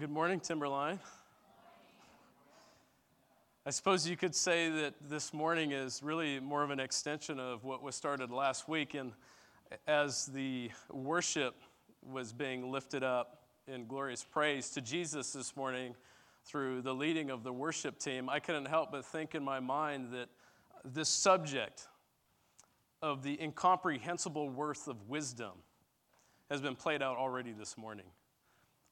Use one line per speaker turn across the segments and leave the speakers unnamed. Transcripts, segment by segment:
Good morning, Timberline. I suppose you could say that this morning is really more of an extension of what was started last week. And as the worship was being lifted up in glorious praise to Jesus this morning through the leading of the worship team, I couldn't help but think in my mind that this subject of the incomprehensible worth of wisdom has been played out already this morning.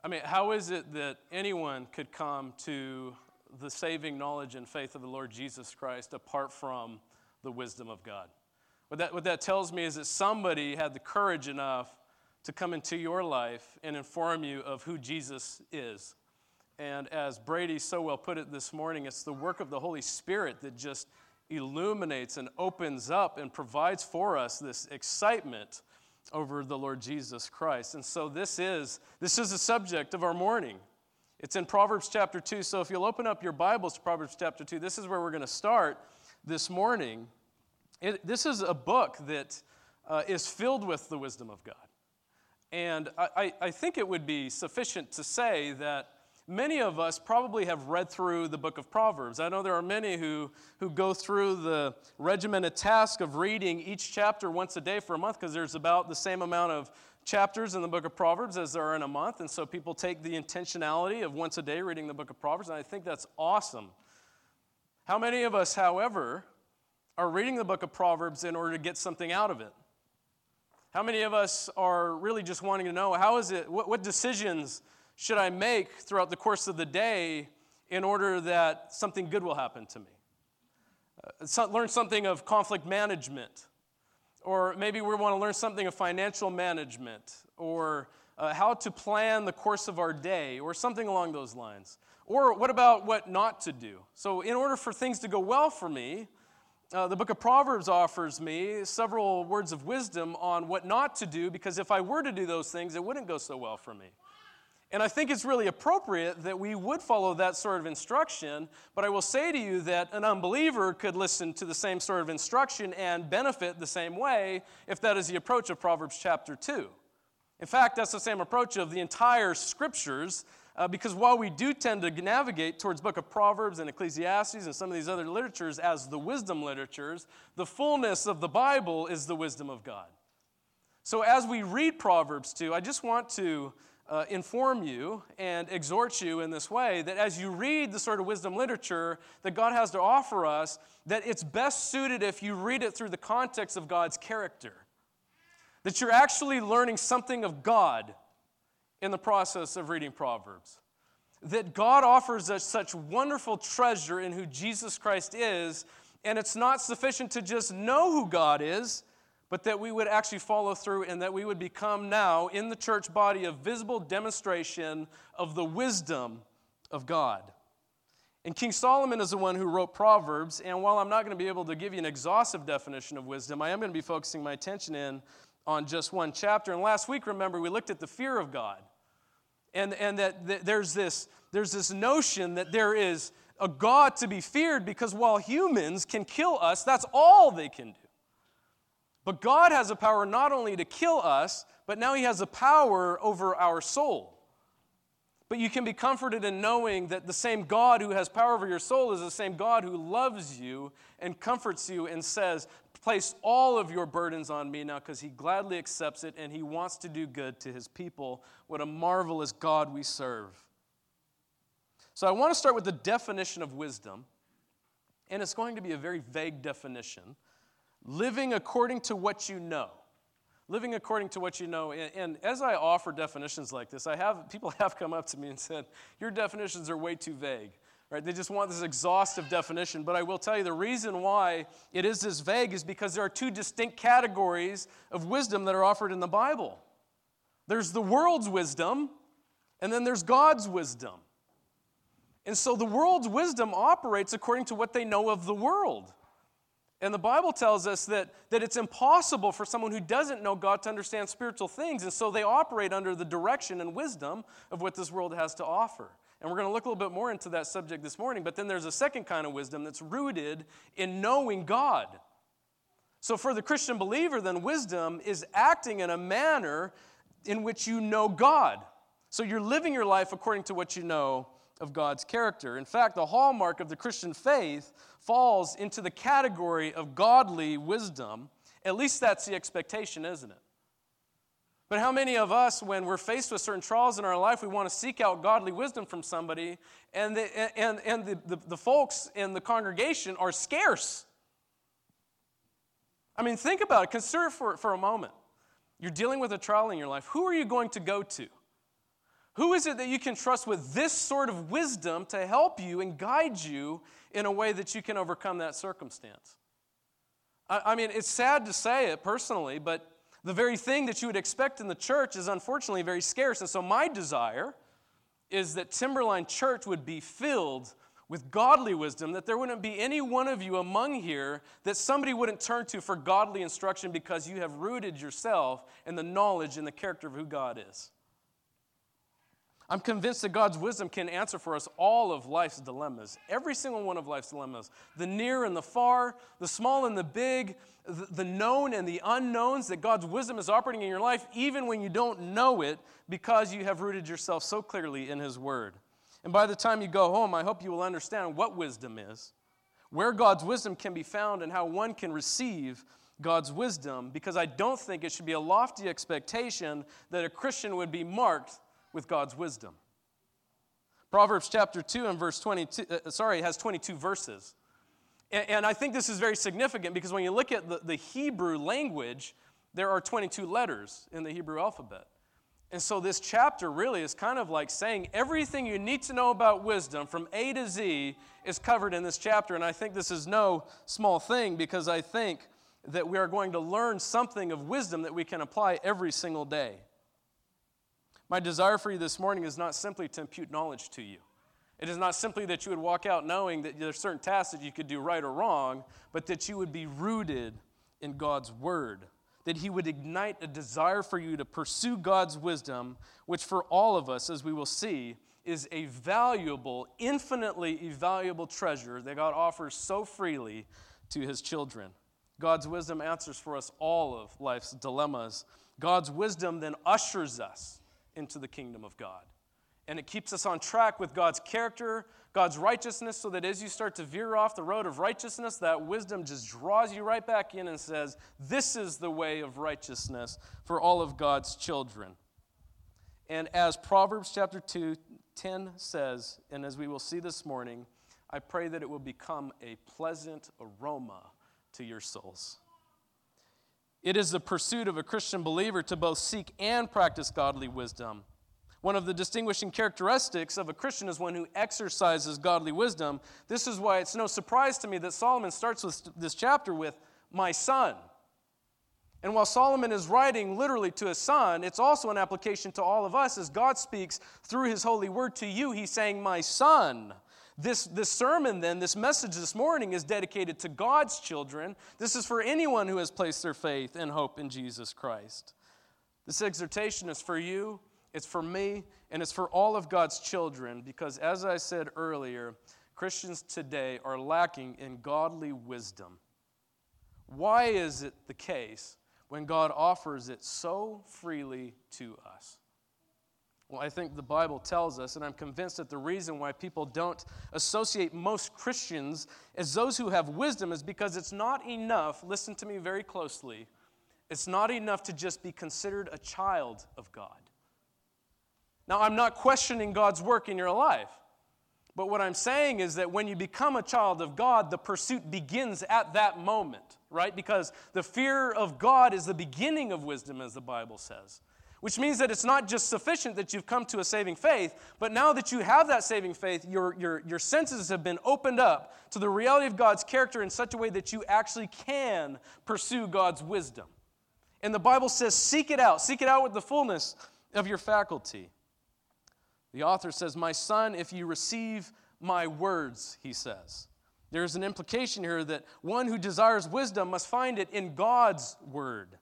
I mean, how is it that anyone could come to the saving knowledge and faith of the Lord Jesus Christ apart from the wisdom of God? What that, what that tells me is that somebody had the courage enough to come into your life and inform you of who Jesus is. And as Brady so well put it this morning, it's the work of the Holy Spirit that just illuminates and opens up and provides for us this excitement over the Lord Jesus Christ. And so this is this is the subject of our morning. It's in Proverbs chapter 2. So if you'll open up your Bibles to Proverbs chapter 2, this is where we're going to start this morning. It, this is a book that uh, is filled with the wisdom of God. And I, I, I think it would be sufficient to say that many of us probably have read through the book of Proverbs. I know there are many who, who go through the regimented task of reading each chapter once a day for a month because there's about the same amount of chapters in the book of Proverbs as there are in a month. And so people take the intentionality of once a day reading the book of Proverbs, and I think that's awesome. How many of us, however, are reading the book of Proverbs in order to get something out of it? How many of us are really just wanting to know how is it, what, what decisions should I make throughout the course of the day in order that something good will happen to me? Uh, so, learn something of conflict management. Or maybe we want to learn something of financial management or uh, how to plan the course of our day or something along those lines. Or what about what not to do? So, in order for things to go well for me, uh, the book of Proverbs offers me several words of wisdom on what not to do because if I were to do those things, it wouldn't go so well for me. And I think it's really appropriate that we would follow that sort of instruction, but I will say to you that an unbeliever could listen to the same sort of instruction and benefit the same way if that is the approach of Proverbs chapter 2. In fact, that's the same approach of the entire scriptures, uh, because while we do tend to navigate towards book of Proverbs and Ecclesiastes and some of these other literatures as the wisdom literatures, the fullness of the Bible is the wisdom of God. So as we read Proverbs 2, I just want to uh, inform you and exhort you in this way that as you read the sort of wisdom literature that God has to offer us, that it's best suited if you read it through the context of God's character. That you're actually learning something of God in the process of reading Proverbs. That God offers us such wonderful treasure in who Jesus Christ is, and it's not sufficient to just know who God is but that we would actually follow through and that we would become now in the church body a visible demonstration of the wisdom of God. And King Solomon is the one who wrote Proverbs, and while I'm not going to be able to give you an exhaustive definition of wisdom, I am going to be focusing my attention in on just one chapter. And last week, remember, we looked at the fear of God. And, and that, there's, this, there's this notion that there is a God to be feared because while humans can kill us, that's all they can do. But God has a power not only to kill us, but now He has a power over our soul. But you can be comforted in knowing that the same God who has power over your soul is the same God who loves you and comforts you and says, Place all of your burdens on me now because He gladly accepts it and He wants to do good to His people. What a marvelous God we serve. So I want to start with the definition of wisdom, and it's going to be a very vague definition living according to what you know. Living according to what you know. And, and, as i offer definitions like this i have people have come up to me and said your definitions are way too vague right? They just want this exhaustive definition. But i will tell you the reason why it is this vague is because there are two distinct categories of wisdom that are offered in the bible. There's the world's wisdom and then there's god's wisdom. And so the world's wisdom operates according to what they know of the world and the Bible tells us that, that it's impossible for someone who doesn't know God to understand spiritual things. And so they operate under the direction and wisdom of what this world has to offer. And we're going to look a little bit more into that subject this morning. But then there's a second kind of wisdom that's rooted in knowing God. So for the Christian believer, then wisdom is acting in a manner in which you know God. So you're living your life according to what you know of God's character. In fact, the hallmark of the Christian faith falls into the category of godly wisdom. At least that's the expectation, isn't it? But how many of us, when we're faced with certain trials in our life, we want to seek out godly wisdom from somebody, and the, and, and the, the, the folks in the congregation are scarce? I mean, think about it. Consider for, for a moment. You're dealing with a trial in your life. Who are you going to go to? Who is it that you can trust with this sort of wisdom to help you and guide you in a way that you can overcome that circumstance? I, I mean, it's sad to say it personally, but the very thing that you would expect in the church is unfortunately very scarce. And so, my desire is that Timberline Church would be filled with godly wisdom, that there wouldn't be any one of you among here that somebody wouldn't turn to for godly instruction because you have rooted yourself in the knowledge and the character of who God is. I'm convinced that God's wisdom can answer for us all of life's dilemmas, every single one of life's dilemmas the near and the far, the small and the big, the known and the unknowns, that God's wisdom is operating in your life even when you don't know it because you have rooted yourself so clearly in His Word. And by the time you go home, I hope you will understand what wisdom is, where God's wisdom can be found, and how one can receive God's wisdom, because I don't think it should be a lofty expectation that a Christian would be marked with God's wisdom. Proverbs chapter 2 and verse 22, uh, sorry, has 22 verses. And, and, I think this is very significant because when you look at the, the Hebrew language, there are 22 letters in the Hebrew alphabet. And so this chapter really is kind of like saying everything you need to know about wisdom from A to Z is covered in this chapter. And I think this is no small thing because I think that we are going to learn something of wisdom that we can apply every single day. My desire for you this morning is not simply to impute knowledge to you. It is not simply that you would walk out knowing that there are certain tasks that you could do right or wrong, but that you would be rooted in God's Word. That He would ignite a desire for you to pursue God's wisdom, which for all of us, as we will see, is a valuable, infinitely valuable treasure that God offers so freely to His children. God's wisdom answers for us all of life's dilemmas. God's wisdom then ushers us into the kingdom of God. And it keeps us on track with God's character, God's righteousness, so that as you start to veer off the road of righteousness, that wisdom just draws you right back in and says, This is the way of righteousness for all of God's children. And as Proverbs chapter 2, 10 says, and as we will see this morning, I pray that it will become a pleasant aroma to your souls. It is the pursuit of a Christian believer to both seek and practice godly wisdom. One of the distinguishing characteristics of a Christian is one who exercises godly wisdom. This is why it's no surprise to me that Solomon starts with this chapter with, My son. And while Solomon is writing literally to his son, it's also an application to all of us as God speaks through his holy word to you. He's saying, My son. This, this sermon, then, this message this morning is dedicated to God's children. This is for anyone who has placed their faith and hope in Jesus Christ. This exhortation is for you, it's for me, and it's for all of God's children because, as I said earlier, Christians today are lacking in godly wisdom. Why is it the case when God offers it so freely to us? Well, I think the Bible tells us, and I'm convinced that the reason why people don't associate most Christians as those who have wisdom is because it's not enough, listen to me very closely, it's not enough to just be considered a child of God. Now, I'm not questioning God's work in your life, but what I'm saying is that when you become a child of God, the pursuit begins at that moment, right? Because the fear of God is the beginning of wisdom, as the Bible says. Which means that it's not just sufficient that you've come to a saving faith, but now that you have that saving faith, your, your, your senses have been opened up to the reality of God's character in such a way that you actually can pursue God's wisdom. And the Bible says, seek it out. Seek it out with the fullness of your faculty. The author says, My son, if you receive my words, he says. There's an implication here that one who desires wisdom must find it in God's word.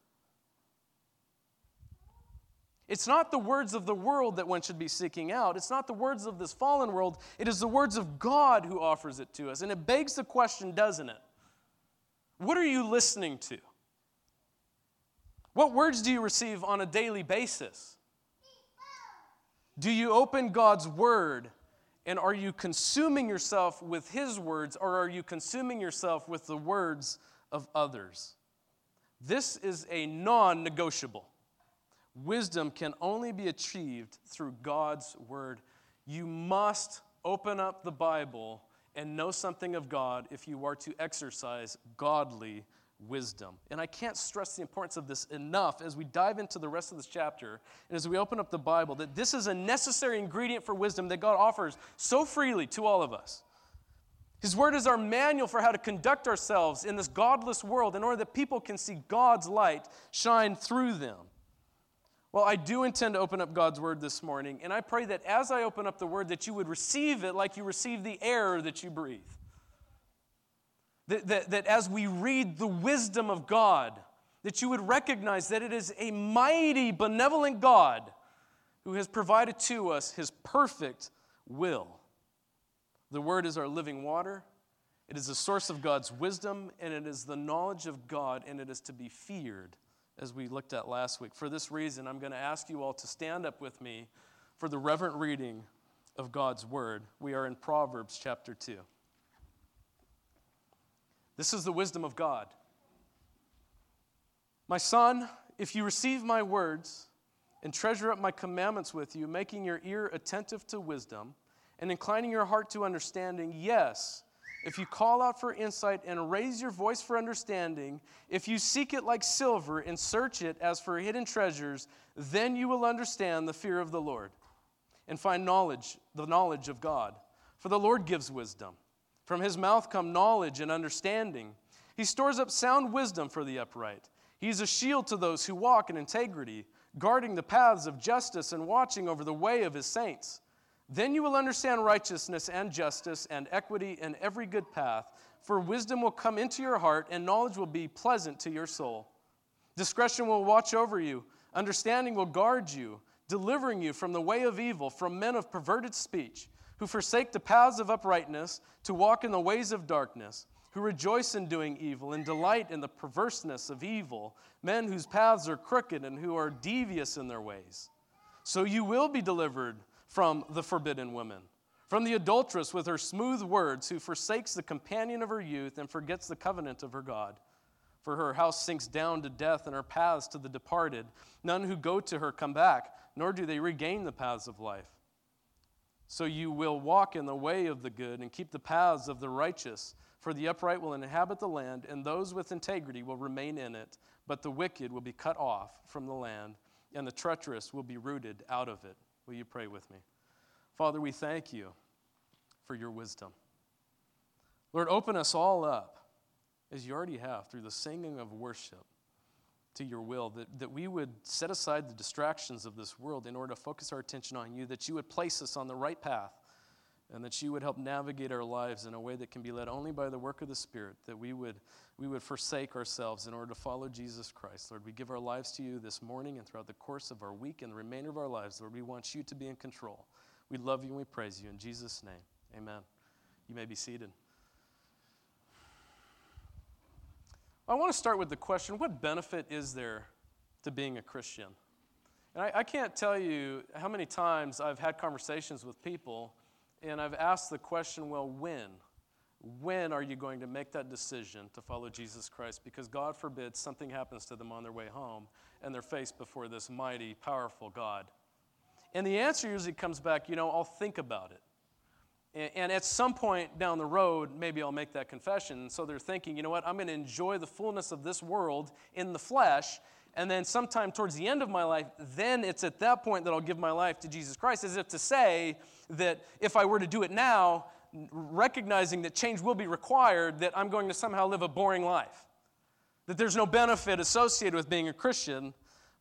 It's not the words of the world that one should be seeking out. It's not the words of this fallen world. It is the words of God who offers it to us. And it begs the question, doesn't it? What are you listening to? What words do you receive on a daily basis? Do you open God's word and are you consuming yourself with his words or are you consuming yourself with the words of others? This is a non negotiable. Wisdom can only be achieved through God's word. You must open up the Bible and know something of God if you are to exercise godly wisdom. And I can't stress the importance of this enough as we dive into the rest of this chapter and as we open up the Bible that this is a necessary ingredient for wisdom that God offers so freely to all of us. His word is our manual for how to conduct ourselves in this godless world in order that people can see God's light shine through them. Well, I do intend to open up God's word this morning, and I pray that as I open up the word that you would receive it like you receive the air that you breathe. That, that, that as we read the wisdom of God, that you would recognize that it is a mighty, benevolent God who has provided to us his perfect will. The Word is our living water. It is the source of God's wisdom, and it is the knowledge of God, and it is to be feared, as we looked at last week. For this reason, I'm going to ask you all to stand up with me for the reverent reading of God's Word. We are in Proverbs chapter 2. This is the wisdom of God. My son, if you receive my words and treasure up my commandments with you, making your ear attentive to wisdom, and inclining your heart to understanding, yes, if you call out for insight and raise your voice for understanding, if you seek it like silver and search it as for hidden treasures, then you will understand the fear of the Lord and find knowledge, the knowledge of God. For the Lord gives wisdom. From his mouth come knowledge and understanding. He stores up sound wisdom for the upright. He is a shield to those who walk in integrity, guarding the paths of justice and watching over the way of his saints. Then you will understand righteousness and justice and equity and every good path, for wisdom will come into your heart and knowledge will be pleasant to your soul. Discretion will watch over you, understanding will guard you, delivering you from the way of evil, from men of perverted speech, who forsake the paths of uprightness to walk in the ways of darkness, who rejoice in doing evil and delight in the perverseness of evil, men whose paths are crooked and who are devious in their ways. So you will be delivered from the forbidden woman, from the adulteress with her smooth words, who forsakes the companion of her youth and forgets the covenant of her God. For her house sinks down to death, and her paths to the departed. None who go to her come back, nor do they regain the paths of life. So you will walk in the way of the good and keep the paths of the righteous. For the upright will inhabit the land, and those with integrity will remain in it. But the wicked will be cut off from the land, and the treacherous will be rooted out of it. Will you pray with me? Father, we thank you for your wisdom. Lord, open us all up, as you already have, through the singing of worship to your will, that, that we would set aside the distractions of this world in order to focus our attention on you, that you would place us on the right path, and that you would help navigate our lives in a way that can be led only by the work of the Spirit, that we would, we would forsake ourselves in order to follow Jesus Christ. Lord, we give our lives to you this morning and throughout the course of our week and the remainder of our lives. Lord, we want you to be in control. We love you and we praise you. In Jesus' name, amen. You may be seated. I want to start with the question what benefit is there to being a Christian? And I, I, can't tell you how many times I've had conversations with people and I've asked the question well, when? When are you going to make that decision to follow Jesus Christ? Because God forbid something happens to them on their way home and they're faced before this mighty, powerful God. And the answer usually comes back, you know, I'll think about it. And, at some point down the road, maybe I'll make that confession. And so they're thinking, you know what, I'm going to enjoy the fullness of this world in the flesh. And then sometime towards the end of my life, then it's at that point that I'll give my life to Jesus Christ, as if to say that if I were to do it now, recognizing that change will be required, that I'm going to somehow live a boring life. That there's no benefit associated with being a Christian,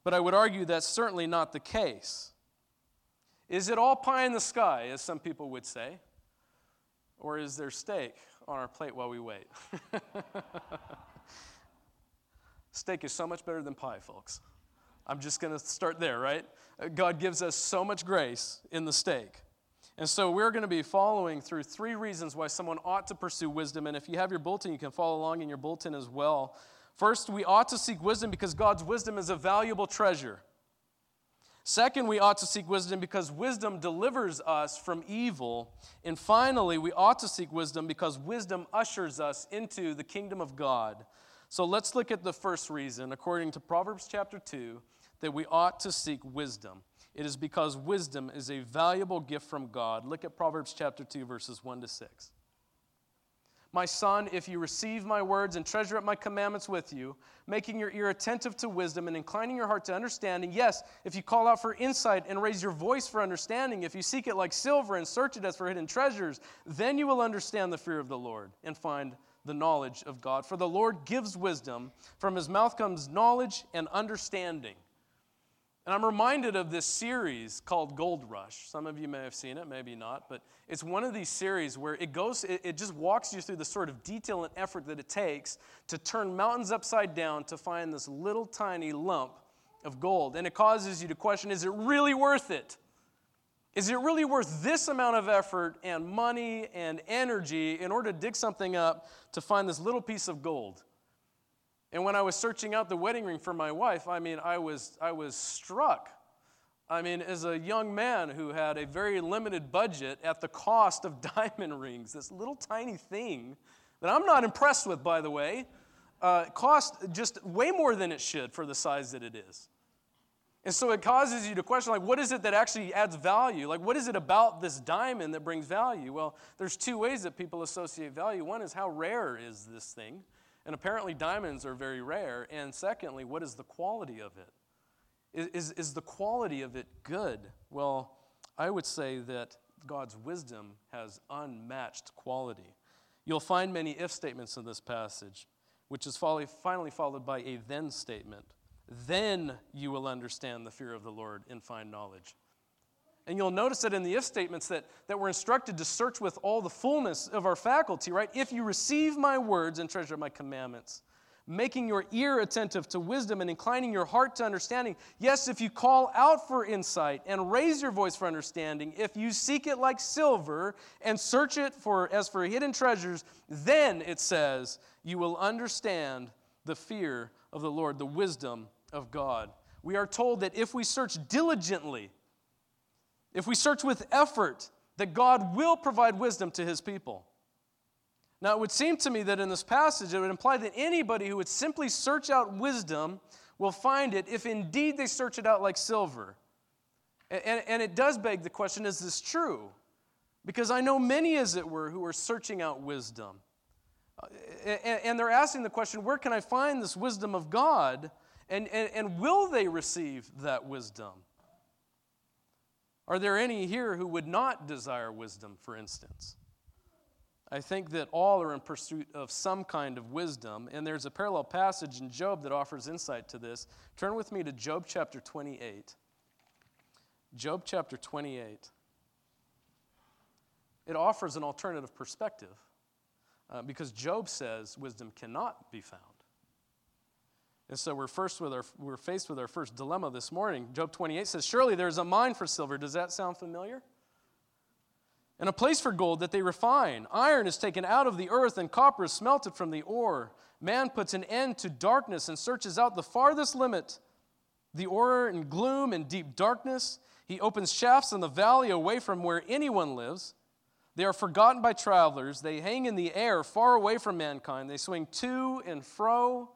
but I would argue that's certainly not the case. Is it all pie in the sky, as some people would say? Or is there steak on our plate while we wait? steak is so much better than pie, folks. I'm just going to start there, right? God gives us so much grace in the steak. And so we're going to be following through three reasons why someone ought to pursue wisdom. And if you have your bulletin, you can follow along in your bulletin as well. First, we ought to seek wisdom because God's wisdom is a valuable treasure. Second, we ought to seek wisdom because wisdom delivers us from evil. And finally, we ought to seek wisdom because wisdom ushers us into the kingdom of God. So let's look at the first reason, according to Proverbs chapter 2, that we ought to seek wisdom. It is because wisdom is a valuable gift from God. Look at Proverbs chapter 2, verses 1 to 6. My son, if you receive my words and treasure up my commandments with you, making your ear attentive to wisdom and inclining your heart to understanding, yes, if you call out for insight and raise your voice for understanding, if you seek it like silver and search it as for hidden treasures, then you will understand the fear of the Lord and find the knowledge of God. For the Lord gives wisdom, from his mouth comes knowledge and understanding. And I'm reminded of this series called Gold Rush. Some of you may have seen it, maybe not, but it's one of these series where it goes, it, it, just walks you through the sort of detail and effort that it takes to turn mountains upside down to find this little tiny lump of gold. And it causes you to question is it really worth it? Is it really worth this amount of effort and money and energy in order to dig something up to find this little piece of gold? And when I was searching out the wedding ring for my wife, I mean, I was, I was struck. I mean, as a young man who had a very limited budget at the cost of diamond rings, this little tiny thing that I'm not impressed with, by the way, uh, cost just way more than it should for the size that it is. And so it causes you to question, like, what is it that actually adds value? Like, what is it about this diamond that brings value? Well, there's two ways that people associate value. One is how rare is this thing? And apparently, diamonds are very rare. And secondly, what is the quality of it? Is, is, the quality of it good? Well, I would say that God's wisdom has unmatched quality. You'll find many if statements in this passage, which is finally followed by a then statement. Then you will understand the fear of the Lord and find knowledge. And you'll notice that in the if statements that, that we're instructed to search with all the fullness of our faculty, right? If you receive my words and treasure my commandments, making your ear attentive to wisdom and inclining your heart to understanding. Yes, if you call out for insight and raise your voice for understanding, if you seek it like silver and search it for as for hidden treasures, then it says you will understand the fear of the Lord, the wisdom of God. We are told that if we search diligently, if we search with effort, that God will provide wisdom to his people. Now, it would seem to me that in this passage, it would imply that anybody who would simply search out wisdom will find it if indeed they search it out like silver. And, and it does beg the question is this true? Because I know many, as it were, who are searching out wisdom. Uh, and, and they're asking the question where can I find this wisdom of God? And, and, and will they receive that wisdom? Are there any here who would not desire wisdom, for instance? I think that all are in pursuit of some kind of wisdom, and there's a parallel passage in Job that offers insight to this. Turn with me to Job chapter 28. Job chapter 28. It offers an alternative perspective uh, because Job says wisdom cannot be found. And so we're first with our we're faced with our first dilemma this morning. Job 28 says, "Surely there's a mine for silver." Does that sound familiar? And a place for gold that they refine. Iron is taken out of the earth and copper is smelted from the ore. Man puts an end to darkness and searches out the farthest limit. The ore in gloom and deep darkness. He opens shafts in the valley away from where anyone lives. They are forgotten by travelers. They hang in the air far away from mankind. They swing to and fro.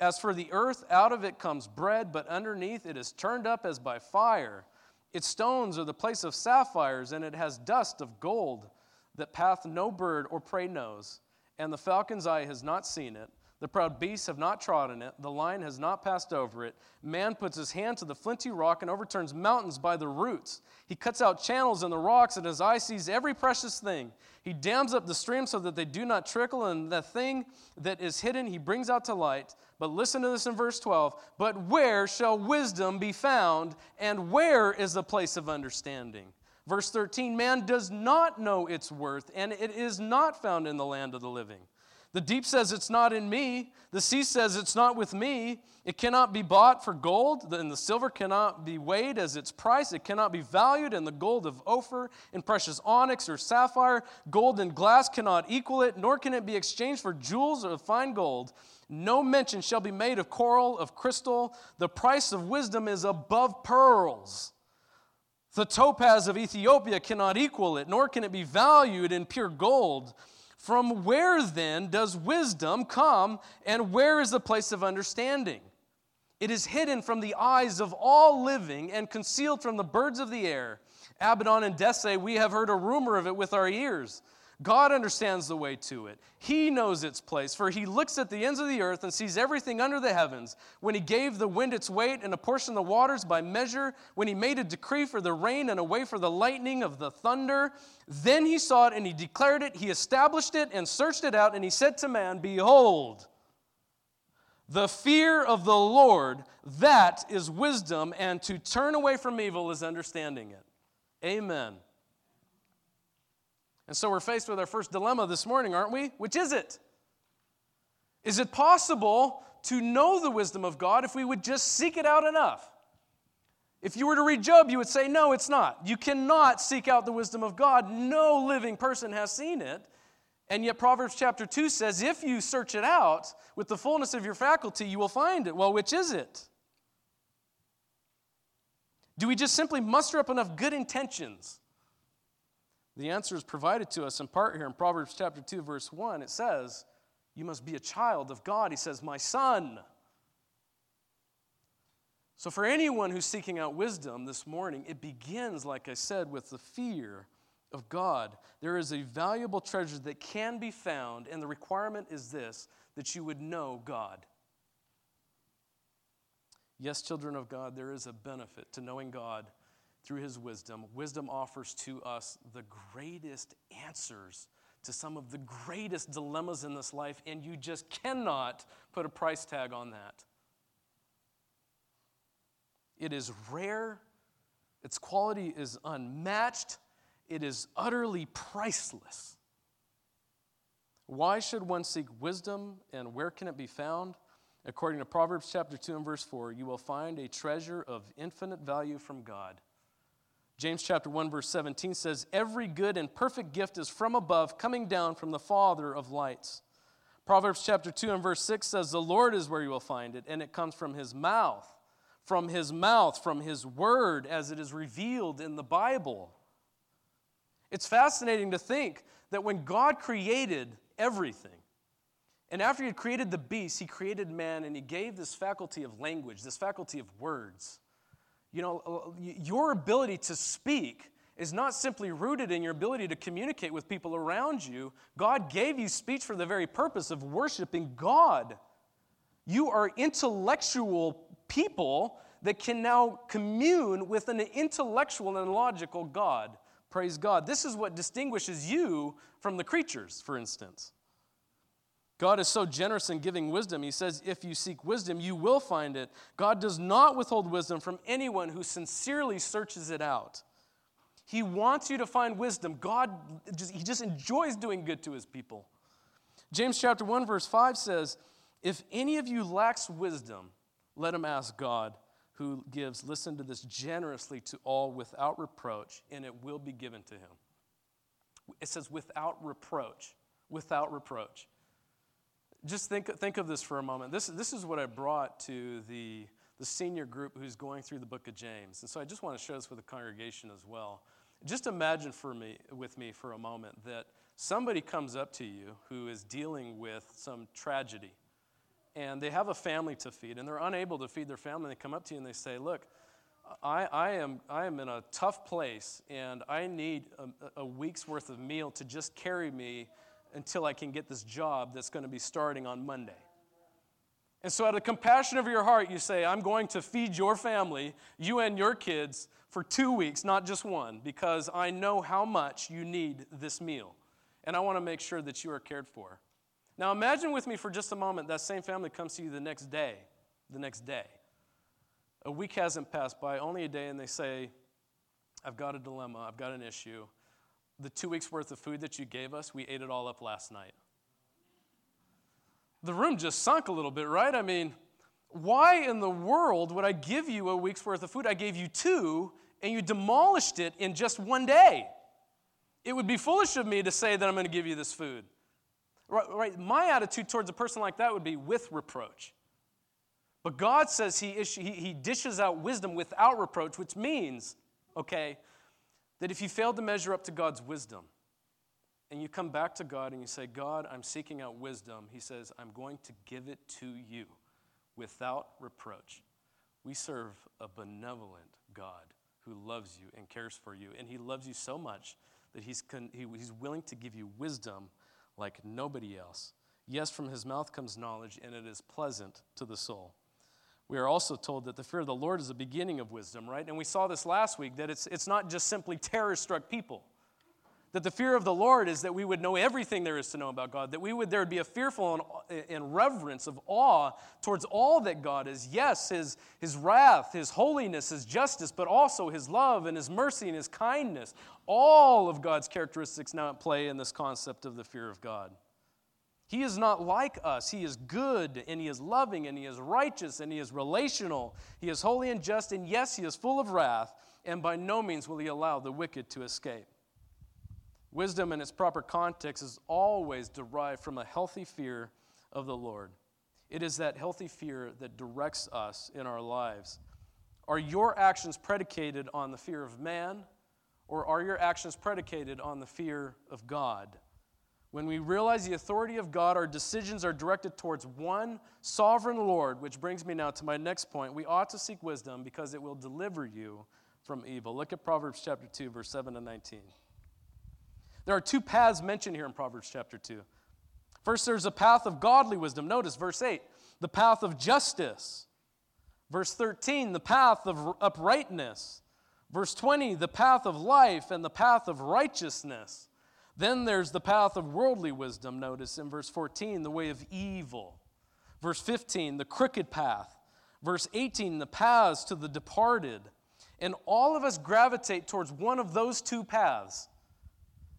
As for the earth, out of it comes bread, but underneath it is turned up as by fire. Its stones are the place of sapphires, and it has dust of gold that path no bird or prey knows. And the falcon's eye has not seen it, the proud beasts have not trodden it, the lion has not passed over it. Man puts his hand to the flinty rock and overturns mountains by the roots. He cuts out channels in the rocks, and his eye sees every precious thing. He dams up the streams so that they do not trickle, and the thing that is hidden he brings out to light. But listen to this in verse 12. But where shall wisdom be found, and where is the place of understanding? Verse 13 Man does not know its worth, and it is not found in the land of the living. The deep says it's not in me. The sea says it's not with me. It cannot be bought for gold, and the silver cannot be weighed as its price. It cannot be valued in the gold of Ophir, in precious onyx or sapphire. Gold and glass cannot equal it, nor can it be exchanged for jewels of fine gold. No mention shall be made of coral, of crystal. The price of wisdom is above pearls. The topaz of Ethiopia cannot equal it, nor can it be valued in pure gold. From where then does wisdom come, and where is the place of understanding? It is hidden from the eyes of all living and concealed from the birds of the air. Abaddon and Death say, We have heard a rumor of it with our ears. God understands the way to it. He knows its place, for he looks at the ends of the earth and sees everything under the heavens. When he gave the wind its weight and apportioned the waters by measure, when he made a decree for the rain and a way for the lightning of the thunder, then he saw it and he declared it. He established it and searched it out, and he said to man, Behold, the fear of the Lord, that is wisdom, and to turn away from evil is understanding it. Amen. And so we're faced with our first dilemma this morning, aren't we? Which is it? Is it possible to know the wisdom of God if we would just seek it out enough? If you were to read Job, you would say, No, it's not. You cannot seek out the wisdom of God. No living person has seen it. And yet, Proverbs chapter 2 says, If you search it out with the fullness of your faculty, you will find it. Well, which is it? Do we just simply muster up enough good intentions the answer is provided to us in part here in Proverbs chapter 2, verse 1. It says, You must be a child of God. He says, My son. So, for anyone who's seeking out wisdom this morning, it begins, like I said, with the fear of God. There is a valuable treasure that can be found, and the requirement is this that you would know God. Yes, children of God, there is a benefit to knowing God through his wisdom, wisdom offers to us the greatest answers to some of the greatest dilemmas in this life, and you just cannot put a price tag on that. It is rare, its quality is unmatched, it is utterly priceless. Why should one seek wisdom, and where can it be found? According to Proverbs chapter 2 and verse 4, you will find a treasure of infinite value from God James chapter 1 verse 17 says every good and perfect gift is from above coming down from the father of lights. Proverbs chapter 2 and verse 6 says the Lord is where you will find it and it comes from his mouth. From his mouth, from his word as it is revealed in the Bible. It's fascinating to think that when God created everything, and after he had created the beast, he created man and he gave this faculty of language, this faculty of words. You know, uh, your ability to speak is not simply rooted in your ability to communicate with people around you. God gave you speech for the very purpose of worshiping God. You are intellectual people that can now commune with an intellectual and logical God. Praise God. This is what distinguishes you from the creatures, for instance. God is so generous in giving wisdom. He says, if you seek wisdom, you will find it. God does not withhold wisdom from anyone who sincerely searches it out. He wants you to find wisdom. God, he just enjoys doing good to his people. James chapter 1, verse 5 says, If any of you lacks wisdom, let him ask God, who gives, listen to this, generously to all without reproach, and it will be given to him. It says, without reproach. Without reproach just think, think of this for a moment. This, this is what I brought to the, the senior group who's going through the book of James. And so I just want to share this with the congregation as well. Just imagine for me, with me for a moment that somebody comes up to you who is dealing with some tragedy and they have a family to feed and they're unable to feed their family. They come up to you and they say, Look, I, I, am, I am in a tough place and I need a, a week's worth of meal to just carry me until I can get this job that's going to be starting on Monday. And so, out of compassion of your heart, you say, I'm going to feed your family, you and your kids, for two weeks, not just one, because I know how much you need this meal. And I want to make sure that you are cared for. Now, imagine with me for just a moment that same family comes to you the next day. The next day. A week hasn't passed by, only a day, and they say, I've got a dilemma, I've got an issue the two weeks worth of food that you gave us, we ate it all up last night. The room just sunk a little bit, right? I mean, why in the world would I give you a week's worth of food? I gave you two, and you demolished it in just one day. It would be foolish of me to say that I'm going to give you this food. Right, right? My attitude towards a person like that would be with reproach. But God says he, he, he dishes out wisdom without reproach, which means, okay, that if you fail to measure up to God's wisdom, and you come back to God and you say, God, I'm seeking out wisdom, He says, I'm going to give it to you without reproach. We serve a benevolent God who loves you and cares for you, and He loves you so much that He's, con- he, he's willing to give you wisdom like nobody else. Yes, from His mouth comes knowledge, and it is pleasant to the soul. We are also told that the fear of the Lord is the beginning of wisdom, right? And we saw this last week that it's, it's not just simply terror struck people. That the fear of the Lord is that we would know everything there is to know about God, that we would, there would be a fearful and, and reverence of awe towards all that God is. Yes, his, his wrath, His holiness, His justice, but also His love and His mercy and His kindness. All of God's characteristics now at play in this concept of the fear of God. He is not like us. He is good and He is loving and He is righteous and He is relational. He is holy and just, and yes, He is full of wrath, and by no means will He allow the wicked to escape. Wisdom in its proper context is always derived from a healthy fear of the Lord. It is that healthy fear that directs us in our lives. Are your actions predicated on the fear of man, or are your actions predicated on the fear of God? When we realize the authority of God, our decisions are directed towards one sovereign Lord, which brings me now to my next point. We ought to seek wisdom because it will deliver you from evil. Look at Proverbs chapter 2, verse 7 to 19. There are two paths mentioned here in Proverbs chapter 2. First, there's a path of godly wisdom. Notice verse 8, the path of justice. Verse 13, the path of uprightness. Verse 20, the path of life and the path of righteousness. Then there's the path of worldly wisdom, notice in verse 14, the way of evil. Verse 15, the crooked path. Verse 18, the paths to the departed. And all of us gravitate towards one of those two paths.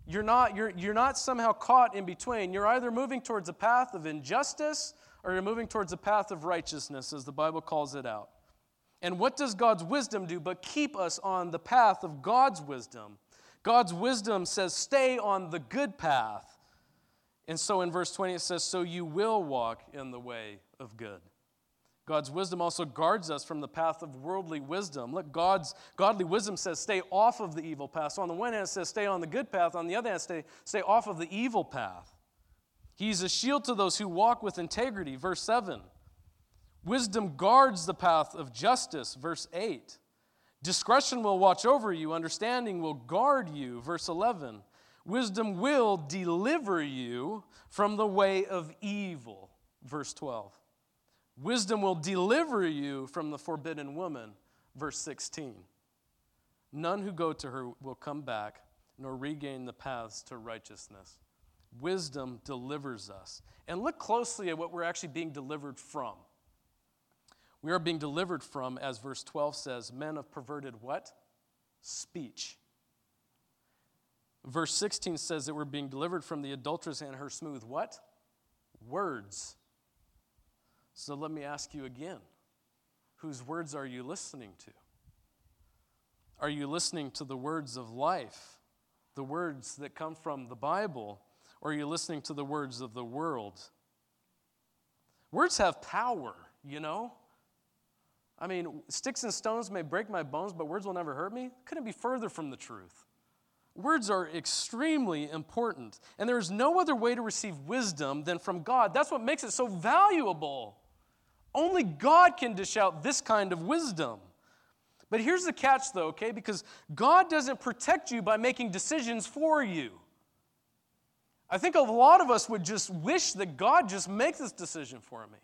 You're not, you're, you're not somehow caught in between. You're either moving towards a path of injustice or you're moving towards a path of righteousness, as the Bible calls it out. And what does God's wisdom do but keep us on the path of God's wisdom? God's wisdom says, stay on the good path. And so in verse 20 it says, so you will walk in the way of good. God's wisdom also guards us from the path of worldly wisdom. Look, God's godly wisdom says stay off of the evil path. So on the one hand, it says stay on the good path. On the other hand, stay, stay off of the evil path. He's a shield to those who walk with integrity. Verse 7. Wisdom guards the path of justice. Verse 8. Discretion will watch over you, understanding will guard you. Verse 11. Wisdom will deliver you from the way of evil. Verse 12. Wisdom will deliver you from the forbidden woman. Verse 16. None who go to her will come back nor regain the paths to righteousness. Wisdom delivers us. And look closely at what we're actually being delivered from. We are being delivered from, as verse 12 says, men of perverted what? Speech. Verse 16 says that we're being delivered from the adulteress and her smooth what? Words. So let me ask you again whose words are you listening to? Are you listening to the words of life, the words that come from the Bible, or are you listening to the words of the world? Words have power, you know? I mean, sticks and stones may break my bones, but words will never hurt me. Couldn't be further from the truth. Words are extremely important, and there is no other way to receive wisdom than from God. That's what makes it so valuable. Only God can dish out this kind of wisdom. But here's the catch, though, okay? Because God doesn't protect you by making decisions for you. I think a lot of us would just wish that God just makes this decision for me.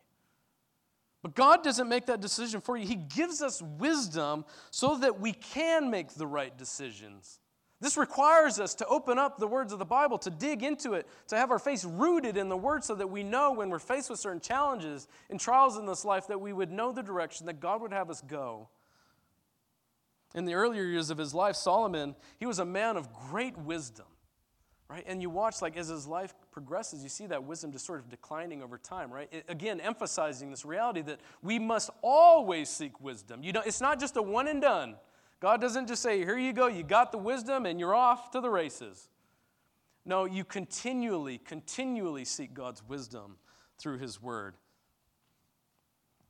But God doesn't make that decision for you. He gives us wisdom so that we can make the right decisions. This requires us to open up the words of the Bible, to dig into it, to have our face rooted in the Word so that we know when we're faced with certain challenges and trials in this life that we would know the direction that God would have us go. In the earlier years of his life, Solomon, he was a man of great wisdom. Right? And you watch, like, as his life progresses, you see that wisdom just sort of declining over time, right? Again, emphasizing this reality that we must always seek wisdom. You know, it's not just a one and done. God doesn't just say, here you go, you got the wisdom, and you're off to the races. No, you continually, continually seek God's wisdom through his word.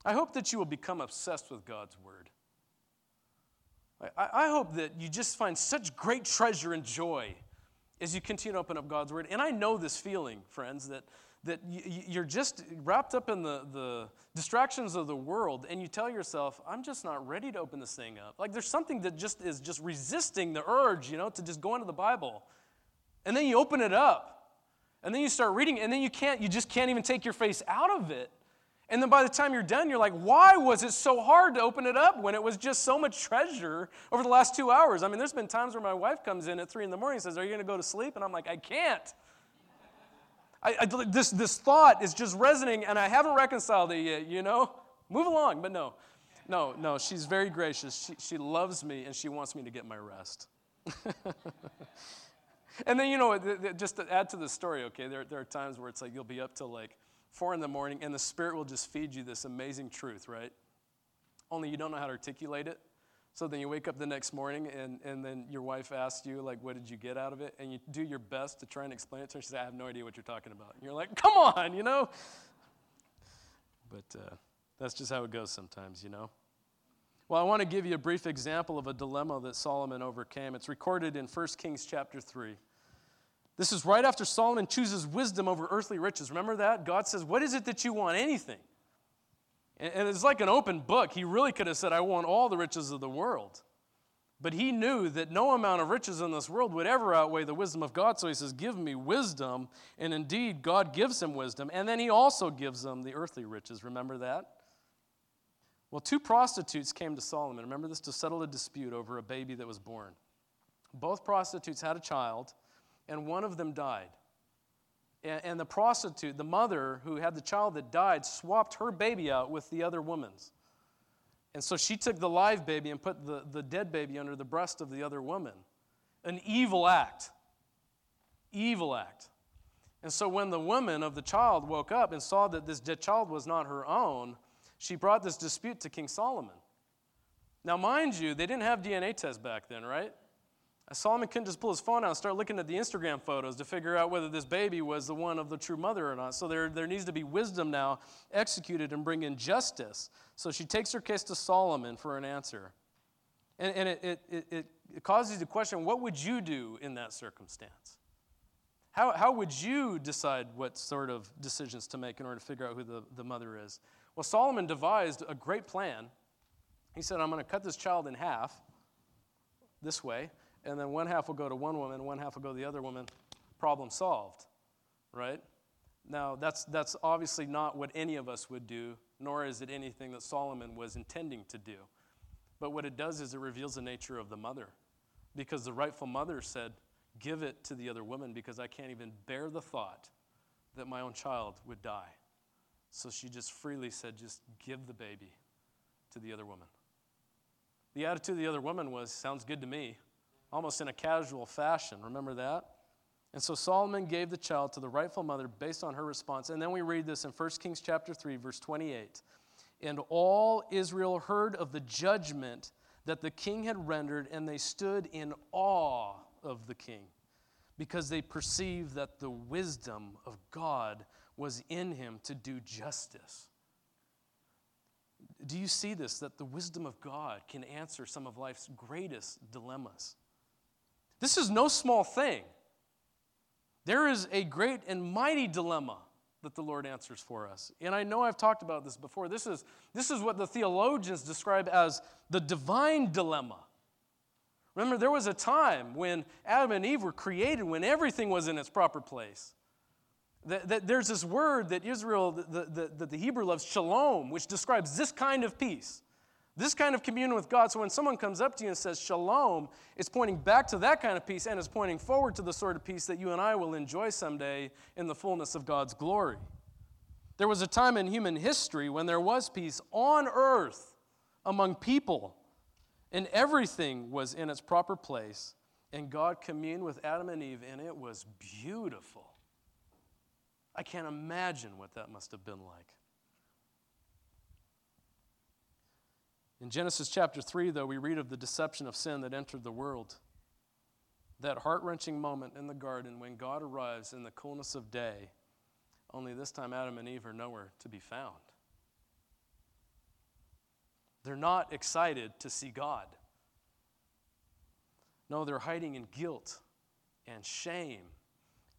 I hope that you will become obsessed with God's word. I, I hope that you just find such great treasure and joy as you continue to open up God's Word. And I know this feeling, friends, that, that you're just wrapped up in the, the distractions of the world and you tell yourself, I'm just not ready to open this thing up. Like there's something that just is just resisting the urge, you know, to just go into the Bible. And then you open it up. And then you start reading, and then you can't, you just can't even take your face out of it. And then by the time you're done, you're like, why was it so hard to open it up when it was just so much treasure over the last two hours? I mean, there's been times where my wife comes in at three in the morning and says, Are you going to go to sleep? And I'm like, I can't. I, I, this, this thought is just resonating, and I haven't reconciled it yet, you know? Move along, but no. No, no, she's very gracious. She, she loves me, and she wants me to get my rest. and then, you know, just to add to the story, okay, there, there are times where it's like you'll be up till like four in the morning, and the Spirit will just feed you this amazing truth, right? Only you don't know how to articulate it. So then you wake up the next morning, and, and then your wife asks you, like, what did you get out of it? And you do your best to try and explain it to her. She says, I have no idea what you're talking about. And you're like, come on, you know? But uh, that's just how it goes sometimes, you know? Well, I want to give you a brief example of a dilemma that Solomon overcame. It's recorded in 1 Kings chapter 3. This is right after Solomon chooses wisdom over earthly riches. Remember that? God says, What is it that you want? Anything. And it's like an open book. He really could have said, I want all the riches of the world. But he knew that no amount of riches in this world would ever outweigh the wisdom of God. So he says, Give me wisdom. And indeed, God gives him wisdom. And then he also gives him the earthly riches. Remember that? Well, two prostitutes came to Solomon. Remember this to settle a dispute over a baby that was born. Both prostitutes had a child and one of them died. And, and the prostitute, the mother who had the child that died, swapped her baby out with the other woman's. And so she took the live baby and put the, the dead baby under the breast of the other woman. An evil act. Evil act. And so when the woman of the child woke up and saw that this dead child was not her own, she brought this dispute to King Solomon. Now, mind you, they didn't have DNA tests back then, right? Solomon couldn't just pull his phone out and start looking at the Instagram photos to figure out whether this baby was the one of the true mother or not. So there, there needs to be wisdom now executed and bring in justice. So she takes her case to Solomon for an answer. And, and it, it, it, it causes you to question what would you do in that circumstance? How, how would you decide what sort of decisions to make in order to figure out who the, the mother is? Well, Solomon devised a great plan. He said, I'm going to cut this child in half this way and then one half will go to one woman, one half will go to the other woman. Problem solved, right? Now, that's, that's obviously not what any of us would do, nor is it anything that Solomon was intending to do. But what it does is it reveals the nature of the mother. Because the rightful mother said, Give it to the other woman because I can't even bear the thought that my own child would die. So she just freely said, Just give the baby to the other woman. The attitude of the other woman was, Sounds good to me almost in a casual fashion. Remember that? And so Solomon gave the child to the rightful mother based on her response. And then we read this in 1 Kings chapter 3 verse 28. And all Israel heard of the judgment that the king had rendered and they stood in awe of the king because they perceived that the wisdom of God was in him to do justice. Do you see this? That the wisdom of God can answer some of life's greatest dilemmas. This is no small thing. There is a great and mighty dilemma that the Lord answers for us. And I know I've talked about this before. This is, this is what the theologians describe as the divine dilemma. Remember, there was a time when Adam and Eve were created, when everything was in its proper place. That, that there's this word that Israel, that the, the, the Hebrew loves, shalom, which describes this kind of peace. This kind of communion with God. So when someone comes up to you and says shalom, it's pointing back to that kind of peace and it's pointing forward to the sort of peace that you and I will enjoy someday in the fullness of God's glory. There was a time in human history when there was peace on earth among people, and everything was in its proper place, And God communed with Adam and Eve, and it was beautiful. I can't imagine what that must have been like. In Genesis chapter 3, though, we read of the deception of sin that entered the world. That heart wrenching moment in the garden when God arrives in the coolness of day, only this time Adam and Eve are nowhere to be found. They're not excited to see God. No, they're hiding in guilt and shame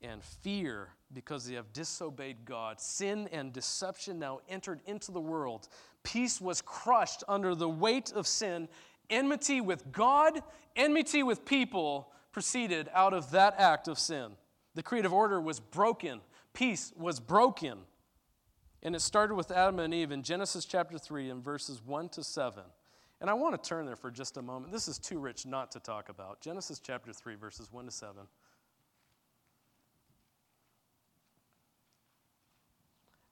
and fear because they have disobeyed God. Sin and deception now entered into the world. Peace was crushed under the weight of sin. Enmity with God, enmity with people proceeded out of that act of sin. The creative order was broken, peace was broken. And it started with Adam and Eve in Genesis chapter 3 and verses 1 to 7. And I want to turn there for just a moment. This is too rich not to talk about. Genesis chapter 3, verses 1 to 7.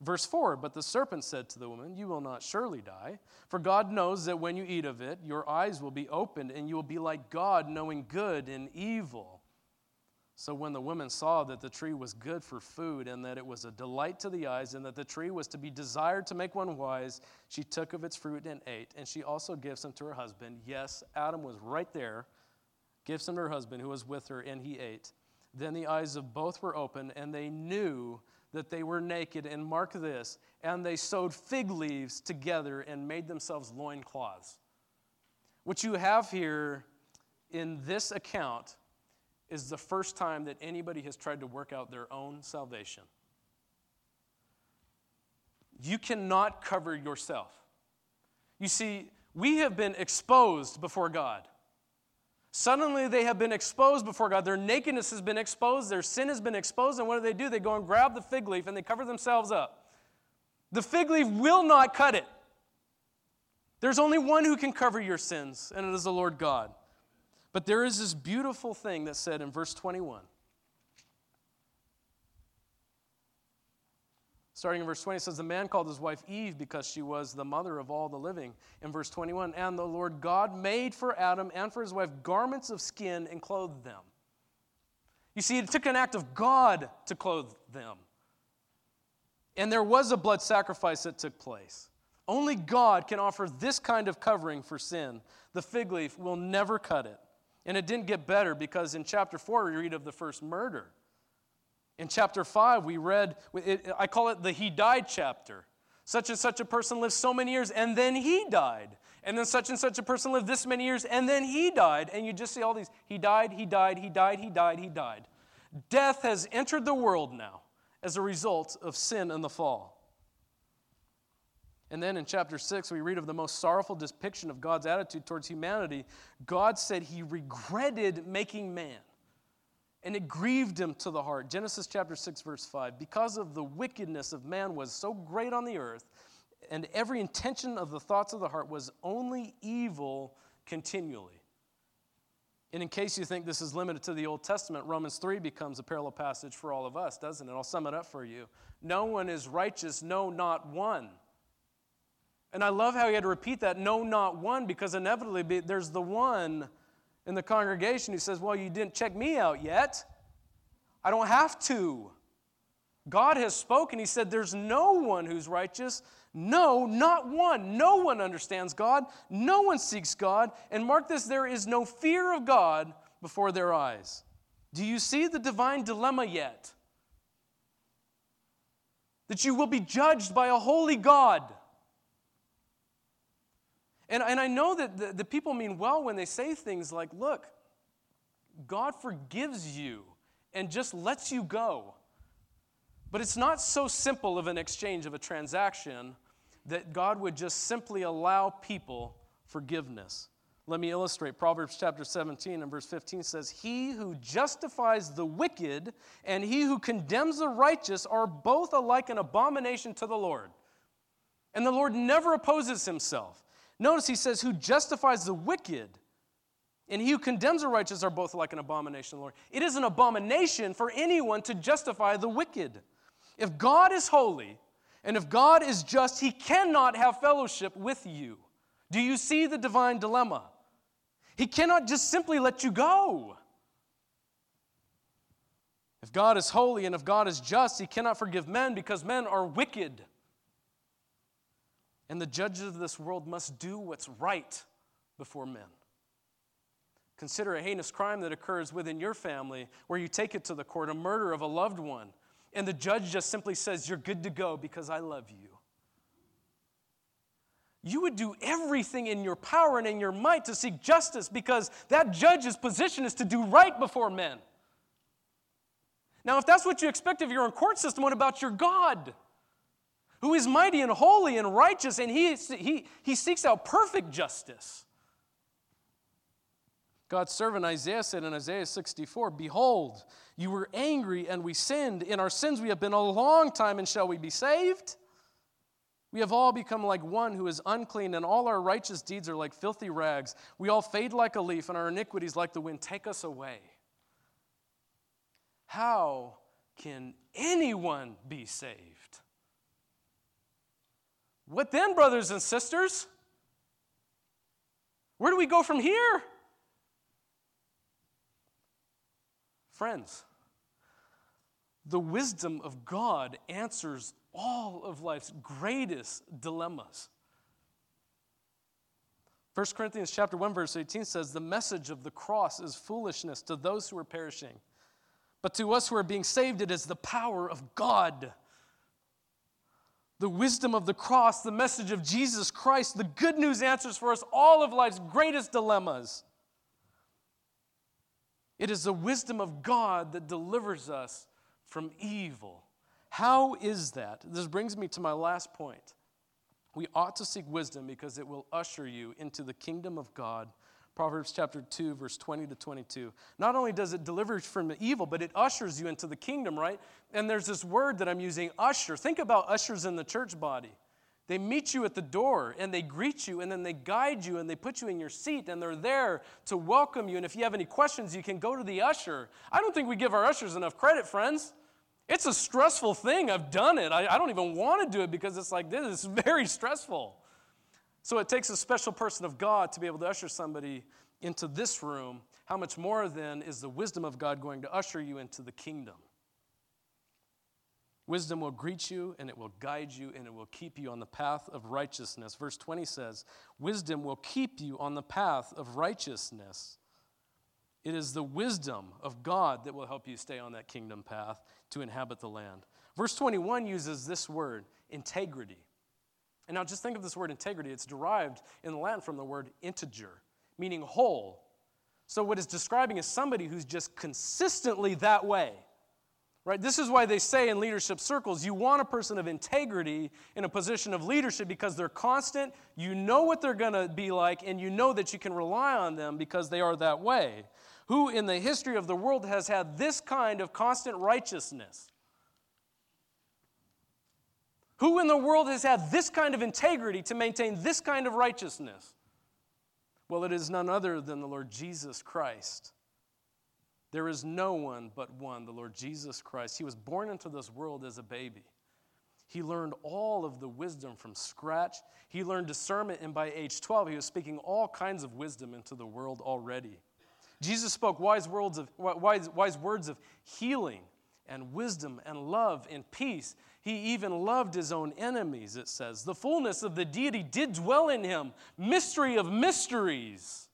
Verse 4 But the serpent said to the woman, You will not surely die, for God knows that when you eat of it, your eyes will be opened, and you will be like God, knowing good and evil. So when the woman saw that the tree was good for food, and that it was a delight to the eyes, and that the tree was to be desired to make one wise, she took of its fruit and ate. And she also gave some to her husband. Yes, Adam was right there, gave some to her husband who was with her, and he ate. Then the eyes of both were open, and they knew that they were naked. And mark this, and they sewed fig leaves together and made themselves loincloths. What you have here in this account is the first time that anybody has tried to work out their own salvation. You cannot cover yourself. You see, we have been exposed before God. Suddenly they have been exposed before God. Their nakedness has been exposed, their sin has been exposed, and what do they do? They go and grab the fig leaf and they cover themselves up. The fig leaf will not cut it. There's only one who can cover your sins, and it is the Lord God. But there is this beautiful thing that said in verse 21 Starting in verse 20, it says, The man called his wife Eve because she was the mother of all the living. In verse 21, and the Lord God made for Adam and for his wife garments of skin and clothed them. You see, it took an act of God to clothe them. And there was a blood sacrifice that took place. Only God can offer this kind of covering for sin. The fig leaf will never cut it. And it didn't get better because in chapter 4 we read of the first murder. In chapter 5, we read, I call it the He Died chapter. Such and such a person lived so many years, and then he died. And then such and such a person lived this many years, and then he died. And you just see all these He died, he died, he died, he died, he died. Death has entered the world now as a result of sin and the fall. And then in chapter 6, we read of the most sorrowful depiction of God's attitude towards humanity. God said he regretted making man and it grieved him to the heart. Genesis chapter 6, verse 5. Because of the wickedness of man was so great on the earth, and every intention of the thoughts of the heart was only evil continually. And in case you think this is limited to the Old Testament, Romans 3 becomes a parallel passage for all of us, doesn't it? I'll sum it up for you. No one is righteous, no, not one. And I love how he had to repeat that, no, not one, because inevitably there's the one in the congregation who says, Well, you didn't check me out yet. I don't have to. God has spoken. He said, There's no one who's righteous. No, not one. No one understands God. No one seeks God. And mark this there is no fear of God before their eyes. Do you see the divine dilemma yet? That you will be judged by a holy God. And, and I know that the, the people mean well when they say things like, look, God forgives you and just lets you go. But it's not so simple of an exchange of a transaction that God would just simply allow people forgiveness. Let me illustrate. Proverbs chapter 17 and verse 15 says, He who justifies the wicked and he who condemns the righteous are both alike an abomination to the Lord. And the Lord never opposes himself. Notice he says, Who justifies the wicked and he who condemns the righteous are both like an abomination to the Lord. It is an abomination for anyone to justify the wicked. If God is holy and if God is just, he cannot have fellowship with you. Do you see the divine dilemma? He cannot just simply let you go. If God is holy and if God is just, he cannot forgive men because men are wicked. And the judges of this world must do what's right before men. Consider a heinous crime that occurs within your family where you take it to the court, a murder of a loved one, and the judge just simply says, You're good to go because I love you. You would do everything in your power and in your might to seek justice because that judge's position is to do right before men. Now, if that's what you expect of your own court system, what about your God? Who is mighty and holy and righteous, and he, he, he seeks out perfect justice. God's servant Isaiah said in Isaiah 64 Behold, you were angry and we sinned. In our sins we have been a long time, and shall we be saved? We have all become like one who is unclean, and all our righteous deeds are like filthy rags. We all fade like a leaf, and our iniquities, like the wind, take us away. How can anyone be saved? What then, brothers and sisters? Where do we go from here? Friends, the wisdom of God answers all of life's greatest dilemmas. 1 Corinthians chapter 1 verse 18 says the message of the cross is foolishness to those who are perishing but to us who are being saved it is the power of God. The wisdom of the cross, the message of Jesus Christ, the good news answers for us all of life's greatest dilemmas. It is the wisdom of God that delivers us from evil. How is that? This brings me to my last point. We ought to seek wisdom because it will usher you into the kingdom of God. Proverbs chapter 2, verse 20 to 22. Not only does it deliver you from evil, but it ushers you into the kingdom, right? And there's this word that I'm using, usher. Think about ushers in the church body. They meet you at the door and they greet you and then they guide you and they put you in your seat and they're there to welcome you. And if you have any questions, you can go to the usher. I don't think we give our ushers enough credit, friends. It's a stressful thing. I've done it. I, I don't even want to do it because it's like this is very stressful. So it takes a special person of God to be able to usher somebody into this room. How much more then is the wisdom of God going to usher you into the kingdom? Wisdom will greet you and it will guide you and it will keep you on the path of righteousness. Verse 20 says, Wisdom will keep you on the path of righteousness. It is the wisdom of God that will help you stay on that kingdom path to inhabit the land. Verse 21 uses this word, integrity. And now just think of this word integrity. It's derived in Latin from the word integer, meaning whole. So, what it's describing is somebody who's just consistently that way. Right? This is why they say in leadership circles you want a person of integrity in a position of leadership because they're constant, you know what they're going to be like, and you know that you can rely on them because they are that way. Who in the history of the world has had this kind of constant righteousness? Who in the world has had this kind of integrity to maintain this kind of righteousness? Well, it is none other than the Lord Jesus Christ. There is no one but one, the Lord Jesus Christ. He was born into this world as a baby. He learned all of the wisdom from scratch. He learned discernment, and by age 12, he was speaking all kinds of wisdom into the world already. Jesus spoke wise words of, wise, wise words of healing and wisdom and love and peace. He even loved his own enemies, it says. The fullness of the deity did dwell in him. Mystery of mysteries.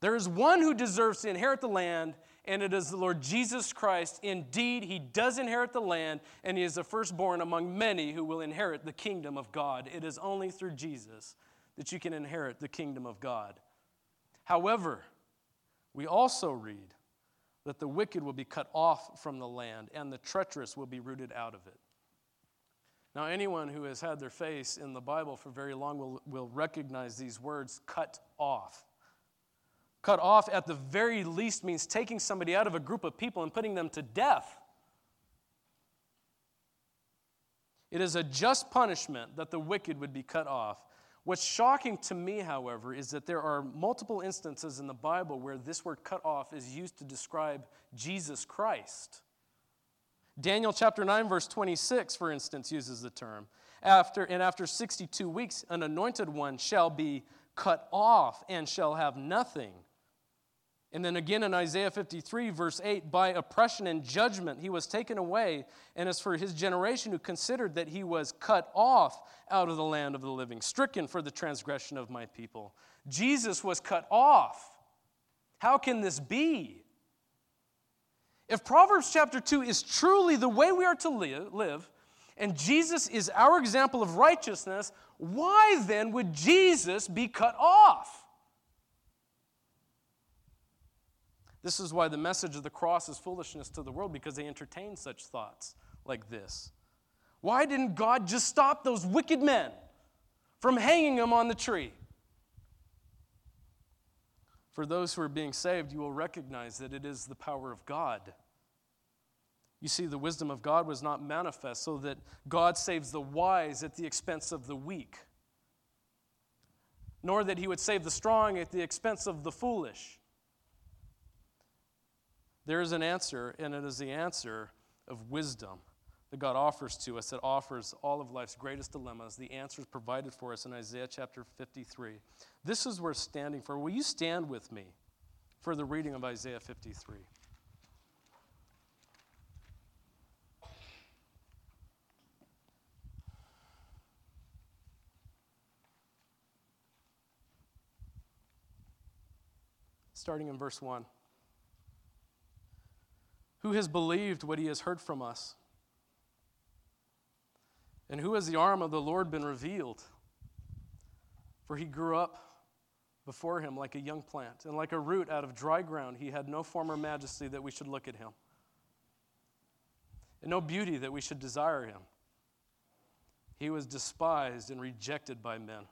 There is one who deserves to inherit the land, and it is the Lord Jesus Christ. Indeed, he does inherit the land, and he is the firstborn among many who will inherit the kingdom of God. It is only through Jesus that you can inherit the kingdom of God. However, we also read that the wicked will be cut off from the land, and the treacherous will be rooted out of it. Now, anyone who has had their face in the Bible for very long will, will recognize these words cut off. Cut off, at the very least, means taking somebody out of a group of people and putting them to death. It is a just punishment that the wicked would be cut off. What's shocking to me, however, is that there are multiple instances in the Bible where this word cut off is used to describe Jesus Christ. Daniel chapter 9, verse 26, for instance, uses the term. After, and after 62 weeks, an anointed one shall be cut off and shall have nothing. And then again in Isaiah 53, verse 8, by oppression and judgment he was taken away. And as for his generation who considered that he was cut off out of the land of the living, stricken for the transgression of my people. Jesus was cut off. How can this be? If Proverbs chapter 2 is truly the way we are to live, and Jesus is our example of righteousness, why then would Jesus be cut off? This is why the message of the cross is foolishness to the world because they entertain such thoughts like this. Why didn't God just stop those wicked men from hanging them on the tree? For those who are being saved, you will recognize that it is the power of God. You see, the wisdom of God was not manifest so that God saves the wise at the expense of the weak, nor that he would save the strong at the expense of the foolish. There is an answer, and it is the answer of wisdom that God offers to us, that offers all of life's greatest dilemmas. The answer is provided for us in Isaiah chapter 53. This is worth standing for. Will you stand with me for the reading of Isaiah 53? Starting in verse 1. Who has believed what he has heard from us? And who has the arm of the Lord been revealed? For he grew up before him like a young plant, and like a root out of dry ground, he had no form or majesty that we should look at him, and no beauty that we should desire him. He was despised and rejected by men,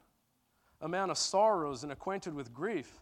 a man of sorrows and acquainted with grief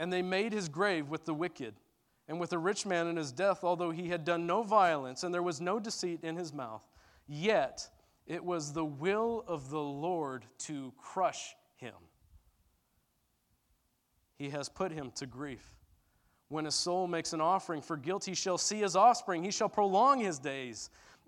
and they made his grave with the wicked and with a rich man in his death, although he had done no violence and there was no deceit in his mouth, yet it was the will of the Lord to crush him. He has put him to grief. When a soul makes an offering for guilt, he shall see his offspring, he shall prolong his days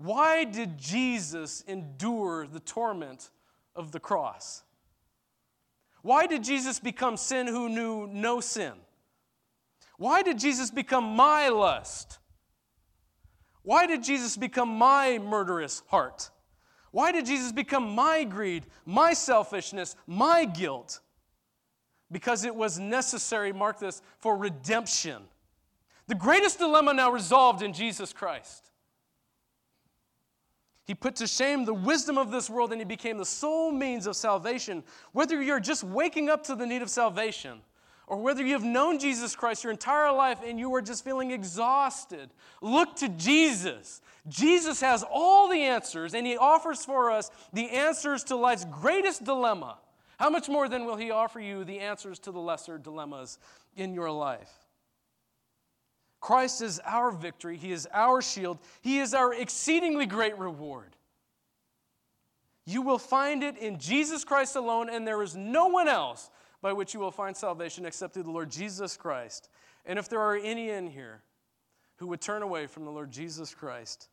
Why did Jesus endure the torment of the cross? Why did Jesus become sin who knew no sin? Why did Jesus become my lust? Why did Jesus become my murderous heart? Why did Jesus become my greed, my selfishness, my guilt? Because it was necessary, mark this, for redemption. The greatest dilemma now resolved in Jesus Christ. He put to shame the wisdom of this world and he became the sole means of salvation. Whether you're just waking up to the need of salvation or whether you have known Jesus Christ your entire life and you are just feeling exhausted, look to Jesus. Jesus has all the answers and he offers for us the answers to life's greatest dilemma. How much more then will he offer you the answers to the lesser dilemmas in your life? Christ is our victory, He is our shield, He is our exceedingly great reward. You will find it in Jesus Christ alone, and there is no one else by which you will find salvation except through the Lord Jesus Christ. And if there are any in here who would turn away from the Lord Jesus Christ,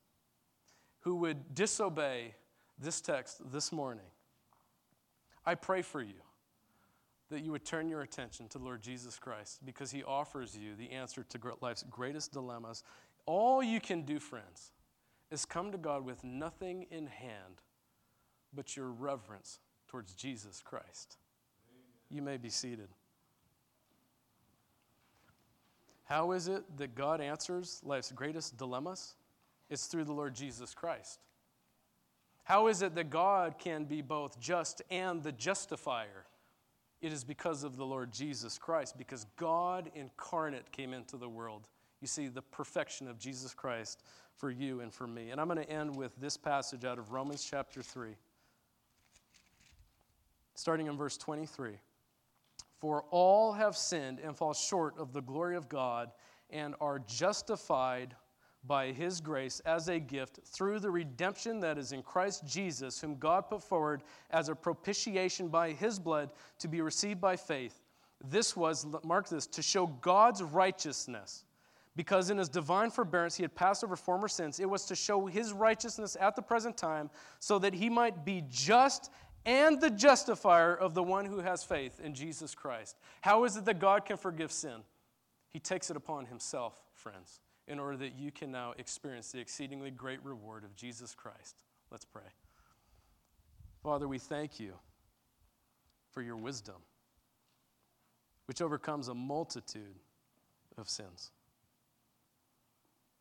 who would disobey this text this morning, I pray for you that you would turn your attention to Lord Jesus Christ because he offers you the answer to life's greatest dilemmas. All you can do, friends, is come to God with nothing in hand but your reverence towards Jesus Christ. You may be seated. How is it that God answers life's greatest dilemmas? It's through the Lord Jesus Christ. How is it that God can be both just and the justifier? It is because of the Lord Jesus Christ, because God incarnate came into the world. You see, the perfection of Jesus Christ for you and for me. And I'm going to end with this passage out of Romans chapter 3, starting in verse 23. For all have sinned and fall short of the glory of God and are justified by his grace as a gift through the redemption that is in Christ Jesus, whom God put forward as a propitiation by his blood to be received by faith. This was, mark this, to show God's righteousness. Because in his divine forbearance he had passed over former sins, it was to show his righteousness at the present time, so that he might be just and the justifier of the one who has faith in Jesus Christ. How is it that God can forgive sin? He takes it upon himself, friends, in order that you can now experience the exceedingly great reward of Jesus Christ. Let's pray. Father, we thank you for your wisdom, which overcomes a multitude of sins.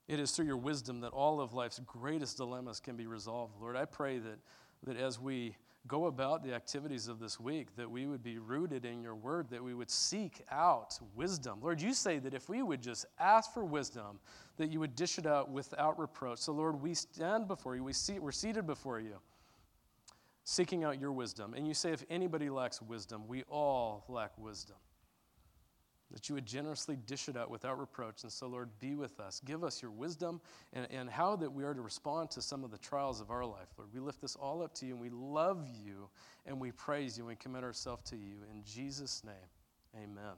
It is through your wisdom that all of life's greatest dilemmas can be resolved. Lord, I pray that, that as we go about the activities of this week, that we would be rooted in your word, that we would seek out wisdom. Lord, you say that if we would just ask for wisdom, that you would dish it out without reproach. So, Lord, we stand before you, we see, we're seated before you, seeking out your wisdom. And you say, if anybody lacks wisdom, we all lack wisdom that you would generously dish it out without reproach. And so, Lord, be with us. Give us your wisdom and, and how that we are to respond to some of the trials of our life. Lord, we lift this all up to you and we love you and we praise you and we commit ourselves to you. In Jesus' name, amen.